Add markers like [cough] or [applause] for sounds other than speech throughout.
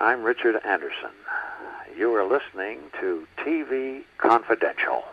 I'm Richard Anderson. You are listening to TV Confidential.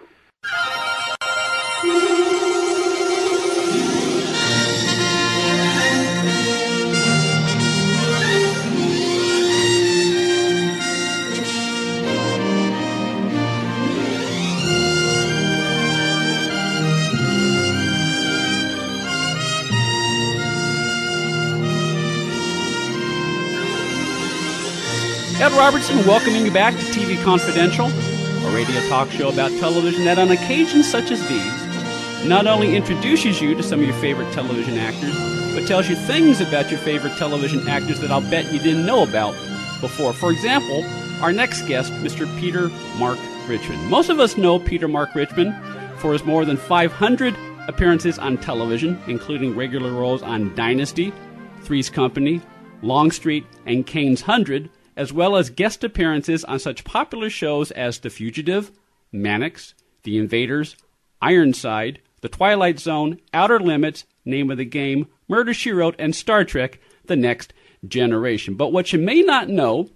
Ed Robertson welcoming you back to TV Confidential, a radio talk show about television that on occasions such as these not only introduces you to some of your favorite television actors, but tells you things about your favorite television actors that I'll bet you didn't know about before. For example, our next guest, Mr. Peter Mark Richmond. Most of us know Peter Mark Richmond for his more than 500 appearances on television, including regular roles on Dynasty, Three's Company, Longstreet, and Cain's Hundred, as well as guest appearances on such popular shows as The Fugitive, Mannix, The Invaders, Ironside, The Twilight Zone, Outer Limits, Name of the Game, Murder She Wrote, and Star Trek The Next Generation. But what you may not know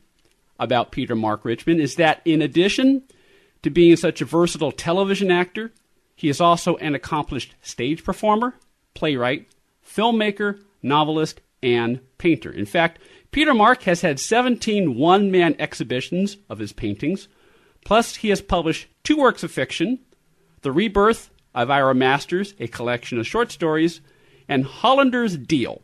about Peter Mark Richmond is that in addition to being such a versatile television actor, he is also an accomplished stage performer, playwright, filmmaker, novelist, and painter. In fact, Peter Mark has had 17 one man exhibitions of his paintings, plus, he has published two works of fiction The Rebirth of Ira Masters, a collection of short stories, and Hollander's Deal.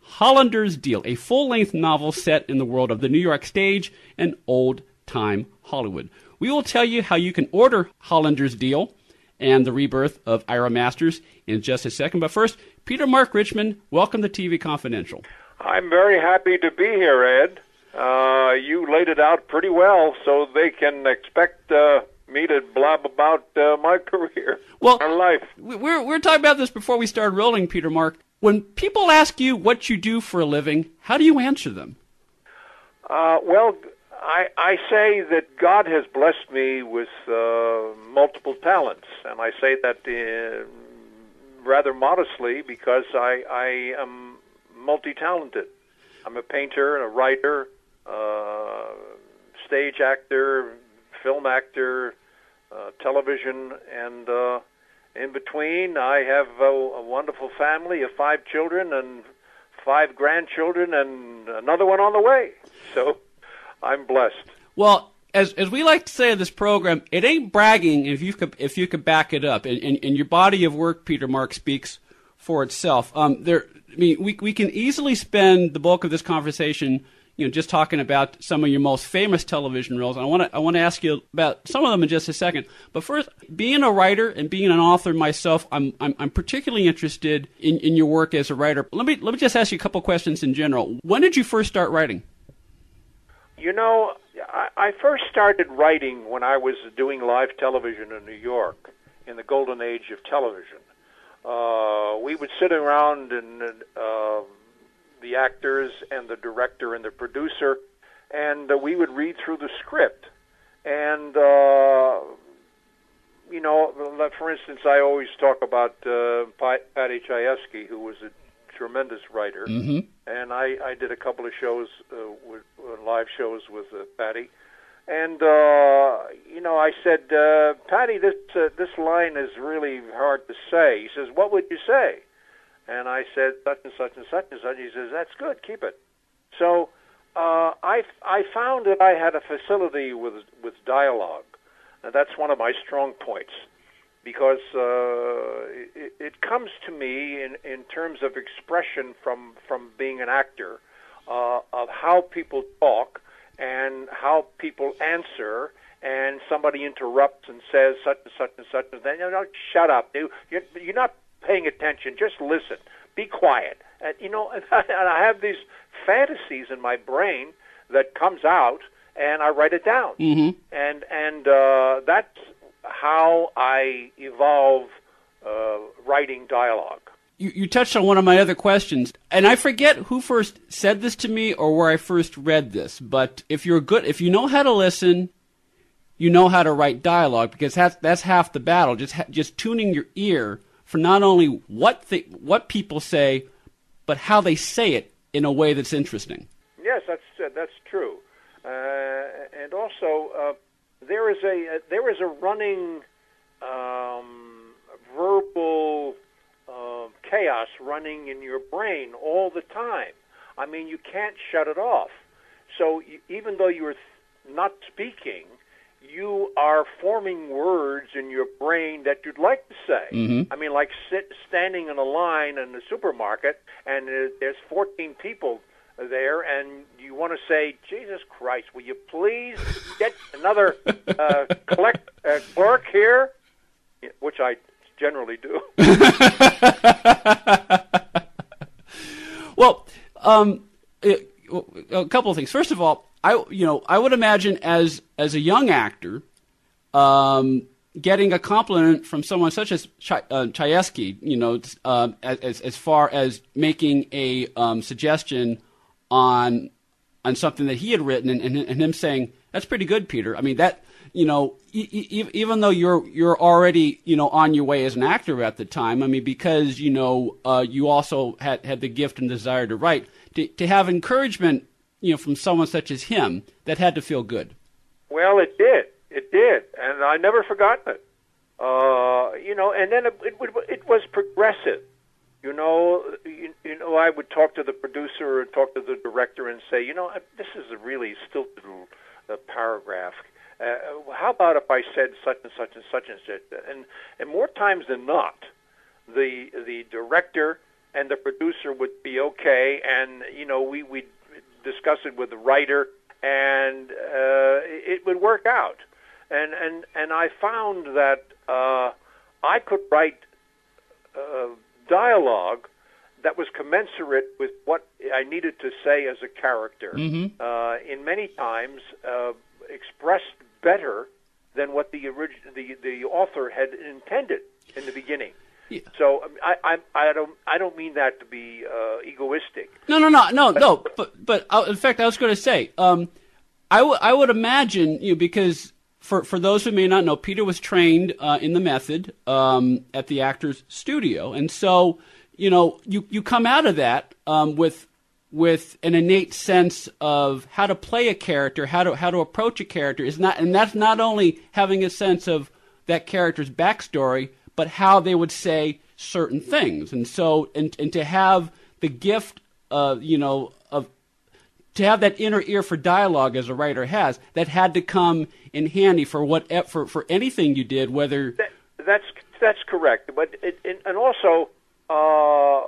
Hollander's Deal, a full length novel set in the world of the New York stage and old time Hollywood. We will tell you how you can order Hollander's Deal and the rebirth of Ira Masters in just a second. But first, Peter Mark Richmond, welcome to TV Confidential. I'm very happy to be here, Ed. Uh, you laid it out pretty well, so they can expect uh, me to blab about uh, my [laughs] career, well, my life. We're we're talking about this before we started rolling, Peter Mark. When people ask you what you do for a living, how do you answer them? Uh, well, I, I say that God has blessed me with uh, multiple talents, and I say that uh, rather modestly because I, I am multi-talented. I'm a painter, and a writer, uh, stage actor, film actor, uh, television, and uh, in between, I have a, a wonderful family of five children and five grandchildren, and another one on the way. So I'm blessed. Well, as as we like to say in this program, it ain't bragging if you could if you could back it up, and, and your body of work, Peter Mark, speaks for itself. Um, there, I mean, we we can easily spend the bulk of this conversation, you know, just talking about some of your most famous television roles. I want to I want to ask you about some of them in just a second. But first, being a writer and being an author myself, I'm I'm, I'm particularly interested in, in your work as a writer. Let me let me just ask you a couple questions in general. When did you first start writing? You know, I first started writing when I was doing live television in New York in the golden age of television. Uh, we would sit around and uh, the actors and the director and the producer, and uh, we would read through the script. And uh, you know, for instance, I always talk about uh, Paddy Chayefsky, who was a tremendous writer, mm-hmm. and I, I did a couple of shows uh, with uh, live shows with uh, Paddy, and uh, you know I said, uh, Paddy, this uh, this line is really hard to say. He says, What would you say? And I said such and such and such and such. He says, That's good, keep it. So uh, I I found that I had a facility with with dialogue, and that's one of my strong points because uh, it, it comes to me in, in terms of expression from, from being an actor uh, of how people talk and how people answer and somebody interrupts and says such and such and such and then you know shut up. You you're, you're not paying attention. Just listen. Be quiet. And you know [laughs] and I have these fantasies in my brain that comes out and I write it down. Mm-hmm. and and uh, that's how I evolve uh, writing dialogue. You, you touched on one of my other questions, and I forget who first said this to me or where I first read this. But if you're good, if you know how to listen, you know how to write dialogue because that's that's half the battle. Just just tuning your ear for not only what th- what people say, but how they say it in a way that's interesting. Yes, that's uh, that's true. Uh, and also, uh, there is a uh, there is a running um, verbal chaos running in your brain all the time. I mean, you can't shut it off. So you, even though you're not speaking, you are forming words in your brain that you'd like to say. Mhm. I mean, like sit, standing in a line in the supermarket, and there's 14 people there, and you want to say, "Jesus Christ, will you please get another uh, collect uh, clerk here?" Which I generally do. [laughs] Well, um, it- a couple of things. First of all, I you know I would imagine as as a young actor, um, getting a compliment from someone such as Ch- uh, Chayefsky, you know, um, as as far as making a um, suggestion on on something that he had written, and, and, and him saying that's pretty good, Peter. I mean that you know e- e- even though you're you're already you know on your way as an actor at the time. I mean because you know uh, you also had had the gift and desire to write to to have encouragement you know from someone such as him that had to feel good. Well, it did. It did, and I never forgotten it. Uh, you know, and then it, it, it was progressive. You know, you, you know, I would talk to the producer or talk to the director and say, you know, this is a really stilted uh, paragraph. Uh, how about if I said such and such and such and such? And and more times than not, the the director and the producer would be okay, and you know, we we discuss it with the writer, and uh, it would work out. And and and I found that uh, I could write uh, dialogue that was commensurate with what I needed to say as a character. Uh, in many times, uh, expressed better than what the orig- the the author had intended in the beginning. Yeah. So um, I, I I don't I don't mean that to be uh, egoistic. No, no, no, no, no. But but uh, in fact, I was going to say, um, I, w- I would imagine you know, because for for those who may not know, Peter was trained uh, in the method um, at the Actors Studio, and so you know you you come out of that um, with with an innate sense of how to play a character, how to how to approach a character is not, and that's not only having a sense of that character's backstory, but how they would say certain things, and so and and to have the gift, of you know, of to have that inner ear for dialogue as a writer has, that had to come in handy for what for for anything you did, whether That, that's that's correct. But it, and also, uh,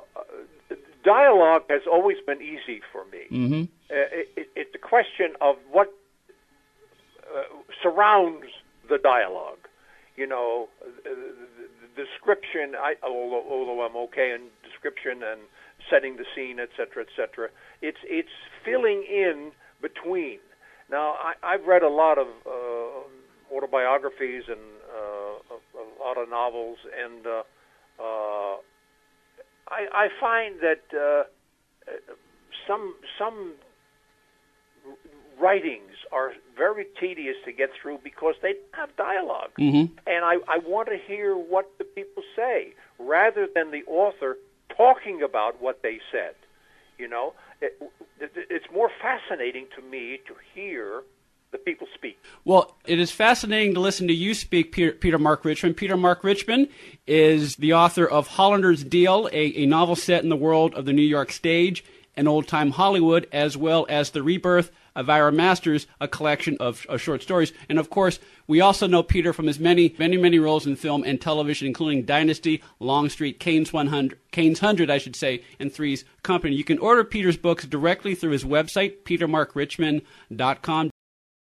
dialogue has always been easy for me. Mm-hmm. Uh, it, it, it's a question of what uh, surrounds the dialogue. You know, the, the, the description. I although, although I'm okay in description and setting the scene, et cetera, et cetera. It's it's filling in between. Now, I, I've read a lot of uh, autobiographies and uh, a, a lot of novels, and uh, uh, I, I find that uh, some some writings are very tedious to get through because they have dialog and I, I want to hear what the people say rather than the author talking about what they said. You know, it, it, it's more fascinating to me to hear the people speak. Well, it is fascinating to listen to you speak, Peter, Peter Mark Richmond. Peter Mark Richmond is the author of Hollander's Deal, a, a novel set in the world of the New York stage and old time Hollywood, as well as The Rebirth of Ira Masters, a collection of, of short stories. And of course, we also know Peter from his many, many, many roles in film and television, including Dynasty, Longstreet, Cain's 100, Cain's 100, I should say, and Three's Company. You can order Peter's books directly through his website, petermarkrichmond.com.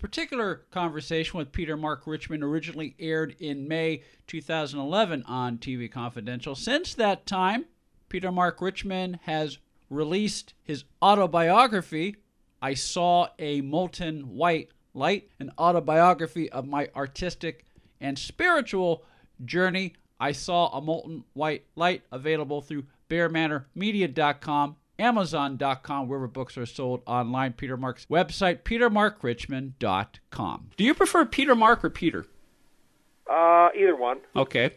particular conversation with Peter Mark Richmond originally aired in May 2011 on TV Confidential. Since that time, Peter Mark Richmond has released his autobiography, I Saw a Molten White Light, an autobiography of my artistic and spiritual journey. I Saw a Molten White Light, available through bearmanormedia.com, amazon.com, wherever books are sold online, Peter Mark's website, petermarkrichmond.com. Do you prefer Peter Mark or Peter? Uh, either one. Okay.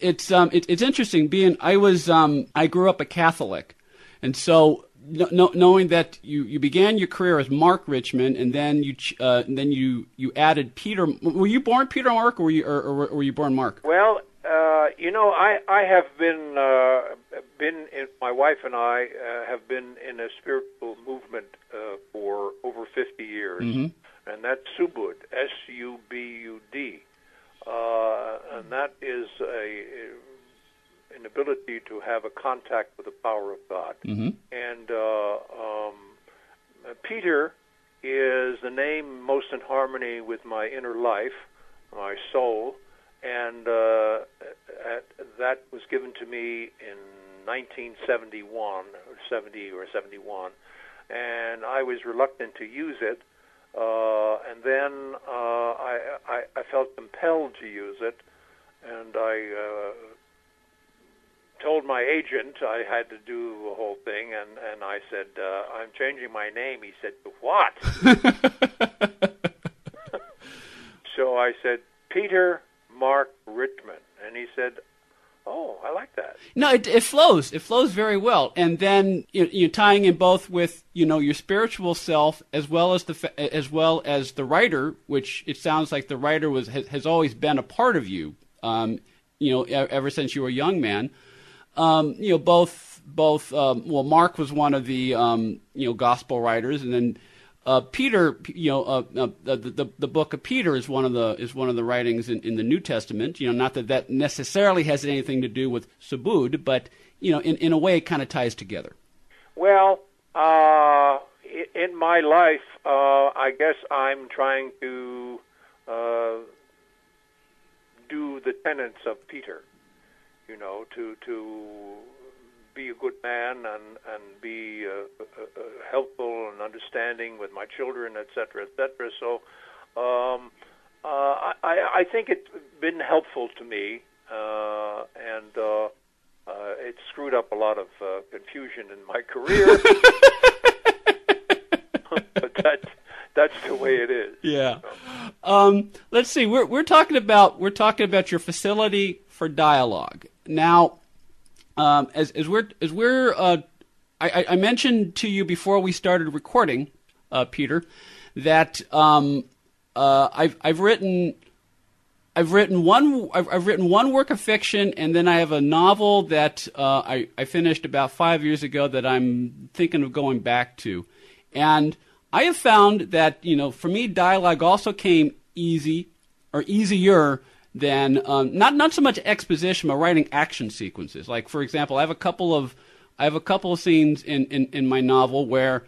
It's um it, it's interesting being I was um I grew up a Catholic, and so no, knowing that you, you began your career as Mark Richmond and then you uh, and then you you added Peter. Were you born Peter Mark or were you or, or were you born Mark? Well, uh, you know, I I have been uh, been in, my wife and I uh, have been in a spiritual movement uh, for over fifty years, Mhm. and that's Subud, S U B U D, uh, and that is a an ability to have a contact with the power of God. Mhm. And uh, um, Peter is the name most in harmony with my inner life, my soul, and uh, at, that was given to me in 1971 or 70 or 71, and I was reluctant to use it. Uh, and then uh, I, I, I felt compelled to use it, and I uh, told my agent I had to do the whole thing, and, and I said, uh, I'm changing my name. He said, What? [laughs] so I said, Peter Mark Richmond. And he said, Oh, I like that. No, it, it flows. It flows very well, and then you, you're tying in both with you know your spiritual self as well as the as well as the writer, which it sounds like the writer was has, has always been a part of you. Um, you know, ever since you were a young man. Um, you know, both both. Um, well, Mark was one of the um, you know gospel writers, and then uh, Peter. You know, uh, uh, the, the the book of Peter is one of the is one of the writings in, in the New Testament. You know, not that that necessarily has anything to do with Subud, but you know, in in a way, it kind of ties together. Well, uh, in my life, uh, I guess I'm trying to uh, do the tenets of Peter. You know, to to be a good man and and be uh, uh, uh, helpful and understanding with my children, et cetera, et cetera. So, um, uh, I I think it's been helpful to me, uh, and. Uh, uh, it screwed up a lot of uh, confusion in my career, [laughs] [laughs] but that that's the way it is. Yeah. Um, let's see. We're we're talking about we're talking about your facility for dialogue now. Um, as as we're as we're uh, I, I- mentioned to you before we started recording, uh, Peter, that um, uh, I've I've written I've written one I've, I've written one work of fiction, and then I have a novel that uh, I I finished about five years ago that I'm thinking of going back to, and I have found that you know for me dialogue also came easy or easier than um, not not so much exposition, but writing action sequences. Like for example, I have a couple of I have a couple of scenes in in, in my novel where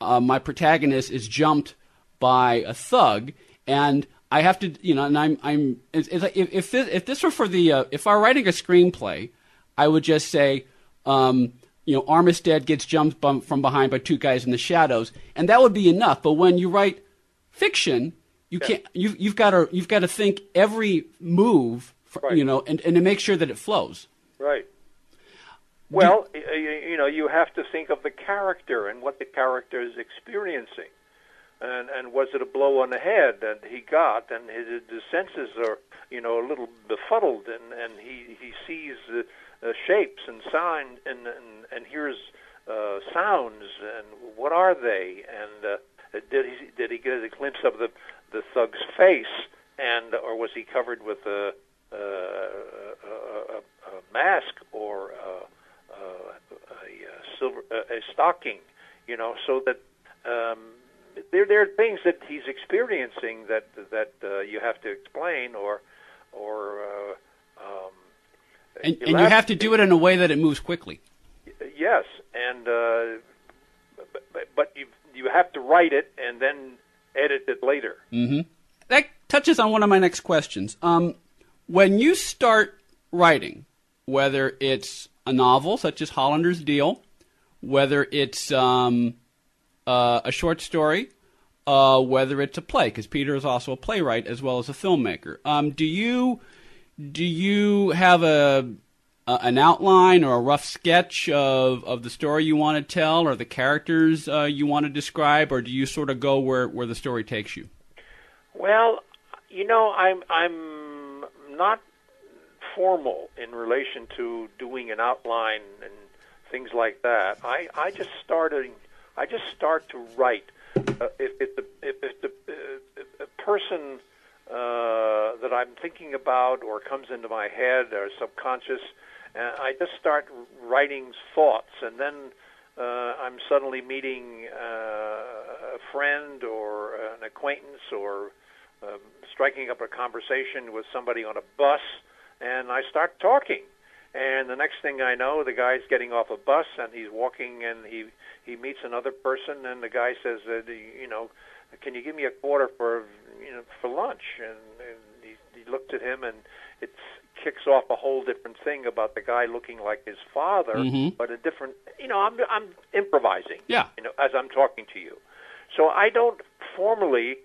uh, my protagonist is jumped by a thug, and I have to, you know, and I'm, I'm, it's, it's like if if this, if this were for the, uh, if I were writing a screenplay, I would just say, um, you know, Armistead gets jumped from behind by two guys in the shadows, and that would be enough. But when you write fiction, you can't, you you've got to, you've got to think every move, for, Right. you know, and and to make sure that it flows. Right. Well, y- y- you know, you have to think of the character and what the character is experiencing, and and was it a blow on the head that he got, and his, his senses are, you know, a little befuddled, and and he he sees uh, uh, shapes and signs and and, and hears uh, sounds, and what are they? And uh, did he did he get a glimpse of the the thug's face, and or was he covered with a uh, a, a, a mask or uh, a, uh silver a, a stocking, you know, so that um, there there are things that he's experiencing that that uh, you have to explain or or uh, um, And, and you have to do it in a way that it moves quickly. Yes, and uh, but, but- but you you have to write it and then edit it later. hmm That touches on one of my next questions. Um, when you start writing, whether it's a novel such as Hollander's Deal, whether it's um, uh, a short story, uh, whether it's a play, because Peter is also a playwright as well as a filmmaker. Um, do you do you have a, a, an outline or a rough sketch of, of the story you want to tell or the characters uh, you want to describe, or do you sort of go where, where the story takes you? Well, you know, I'm I'm not formal in relation to doing an outline and things like that. I I just started. I just start to write. Uh, if, if the if, if the uh, a person uh, that I'm thinking about or comes into my head or subconscious, uh, I just start writing thoughts, and then uh, I'm suddenly meeting uh, a friend or an acquaintance or um, striking up a conversation with somebody on a bus, and I start talking. And the next thing I know, the guy's getting off a bus and he's walking and he he meets another person and the guy says, that you know, can you give me a quarter for you know for lunch? And, and he, he looked at him and it kicks off a whole different thing about the guy looking like his father, Mhm. but a different. You know, I'm I'm improvising. Yeah. You know, as I'm talking to you, so I don't formally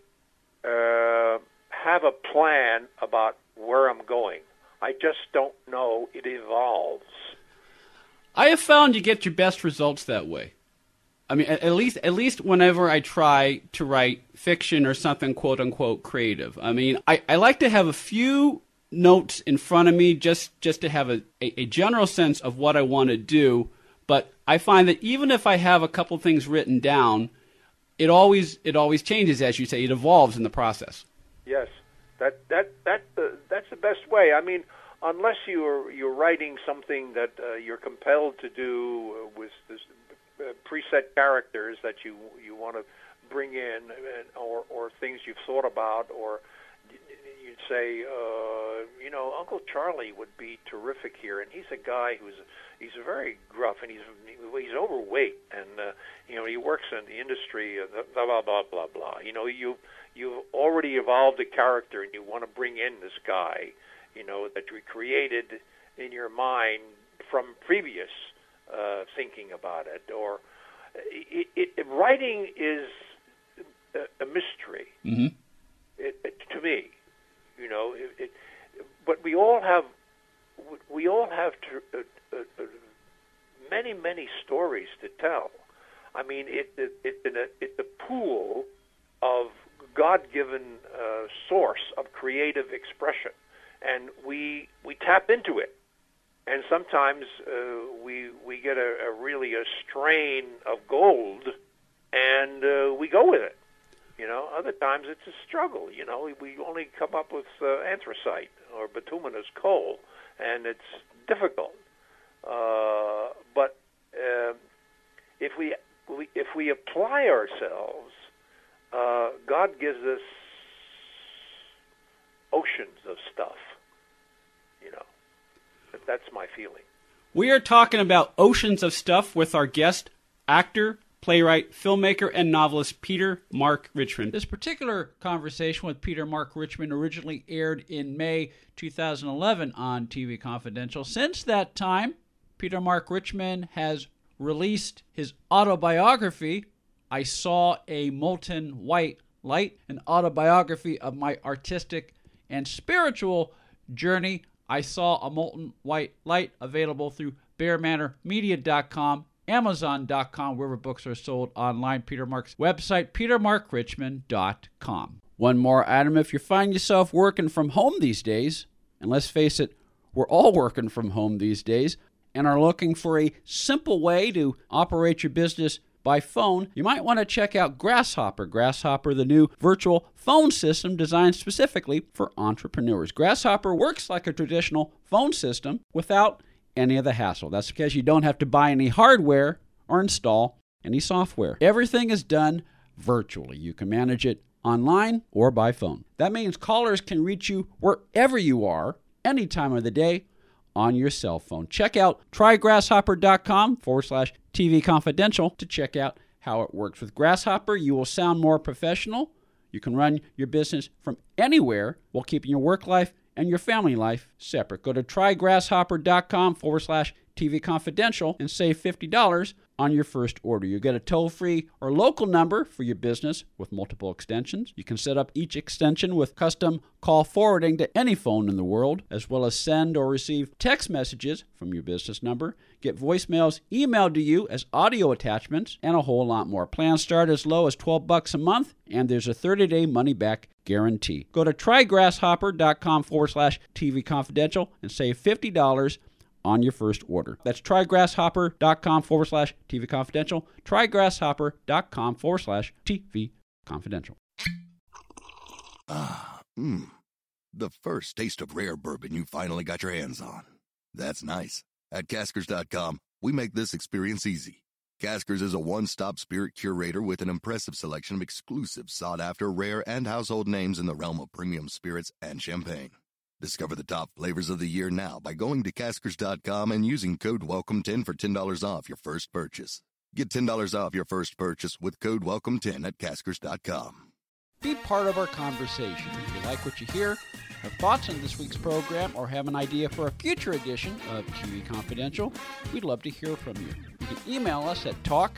uh, have a plan about where I'm going. I just don't know. It evolves. I have found you get your best results that way. I mean, at, least at least whenever I try to write fiction or something quote unquote creative. I mean, I, I like to have a few notes in front of me just just to have a, a, a general sense of what I want to do. But I find that even if I have a couple things written down, it always it always changes as you say. It evolves in the process. Yes, that that that uh, that's the best way. I mean, unless you're you're writing something that uh, you're compelled to do uh, with this, uh, preset characters that you you want to bring in, or or things you've thought about, or you'd say, uh, you know, Uncle Charlie would be terrific here, and he's a guy who's he's very gruff and he's he's overweight, and uh, you know he works in the industry, uh, blah blah blah blah blah. You know, you you've already evolved a character, and you want to bring in this guy, you know, that you created in your mind from previous uh, thinking about it, or it, it, writing is a, a mystery hmm it, to me, you know. It, it, but we all have, we all have to, uh, uh, uh, many, many stories to tell. I mean, it, it, it, it's a, pool of God-given uh, source of creative expression, and we we tap into it. And sometimes uh, get a, a really a strain of gold, and uh, we go with it. You know, other times it's a struggle. You know, we, only come up with uh, anthracite or bituminous coal, and it's difficult. Uh, but uh, if we, we if we apply ourselves, uh, God gives us oceans of stuff. You know, that's my feeling. We are talking about oceans of stuff with our guest, actor, playwright, filmmaker, and novelist Peter Mark Richmond. This particular conversation with Peter Mark Richmond originally aired in May 2011 on TV Confidential. Since that time, Peter Mark Richmond has released his autobiography, I Saw a Molten White Light, an autobiography of my artistic and spiritual journey. I Saw a Molten White Light, available through BearManorMedia.com, Amazon.com, wherever books are sold online. Peter Mark's website, PeterMarkRichmond.com. One more item if you find yourself working from home these days, and let's face it, we're all working from home these days, and are looking for a simple way to operate your business by phone, you might want to check out Grasshopper. Grasshopper, the new virtual phone system designed specifically for entrepreneurs. Grasshopper works like a traditional phone system without any of the hassle. That's because you don't have to buy any hardware or install any software. Everything is done virtually. You can manage it online or by phone. That means callers can reach you wherever you are, any time of the day, on your cell phone. Check out trygrasshopper.com forward slash TV Confidential to check out how it works. With Grasshopper, you will sound more professional. You can run your business from anywhere while keeping your work life and your family life separate. Go to trygrasshopper.com forward slash TV Confidential and save $50 on your first order. You get a toll free or local number for your business with multiple extensions. You can set up each extension with custom call forwarding to any phone in the world, as well as send or receive text messages from your business number, get voicemails emailed to you as audio attachments, and a whole lot more. Plans start as low as 12 bucks a month, and there's a 30 day money back guarantee. Go to trygrasshopper.com forward slash TV Confidential and save $50 on your first order. That's trygrasshopper.com forward slash TV Confidential. Trygrasshopper.com forward slash TV Confidential. Ah, mmm. The first taste of rare bourbon you finally got your hands on. That's nice. At Caskers.com, we make this experience easy. Caskers is a one stop spirit curator with an impressive selection of exclusive, sought after, rare, and household names in the realm of premium spirits and champagne. Discover the top flavors of the year now by going to caskers.com and using code WELCOME10 for $10 off your first purchase. Get $10 off your first purchase with code WELCOME10 at caskers.com. Be part of our conversation. If you like what you hear, have thoughts on this week's program, or have an idea for a future edition of TV Confidential, we'd love to hear from you. You can email us at talk